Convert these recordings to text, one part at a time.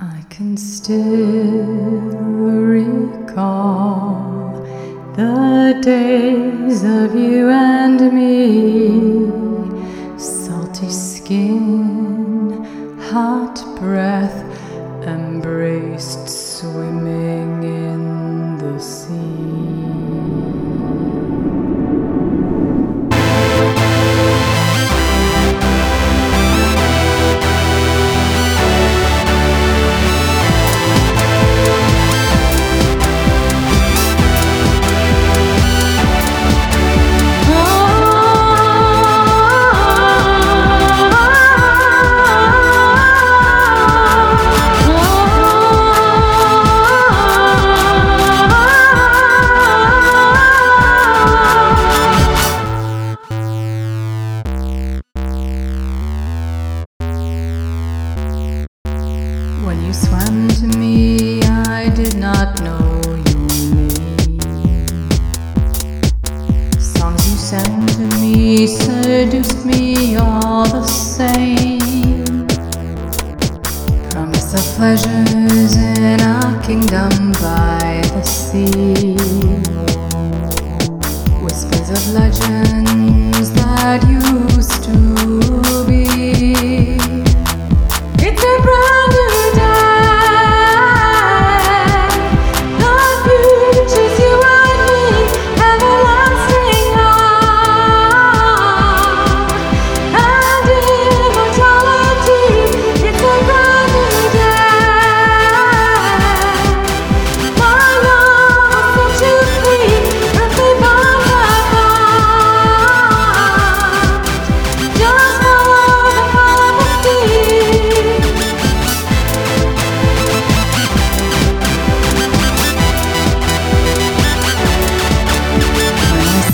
I can still recall the days of you and me. Salty skin, hot breath, embraced swimming in the sea. Swam to me, I did not know your name. Songs you sang to me seduced me all the same. Promise of pleasures in a kingdom by the sea. Whispers of legends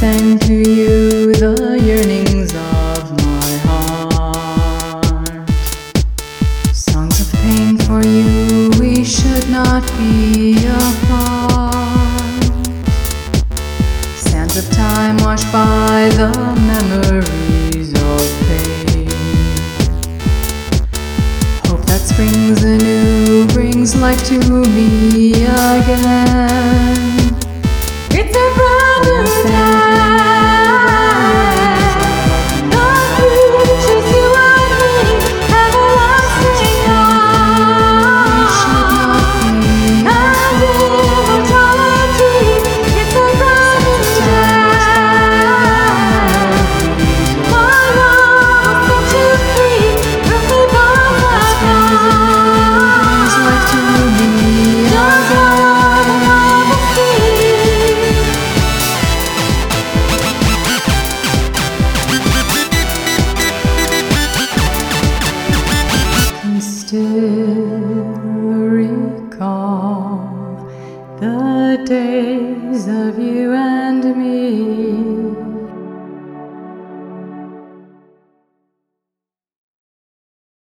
Sang to you the yearnings of my heart, songs of pain for you, we should not be apart. Sands of time washed by the memories of pain. Hope that springs anew brings life to me again.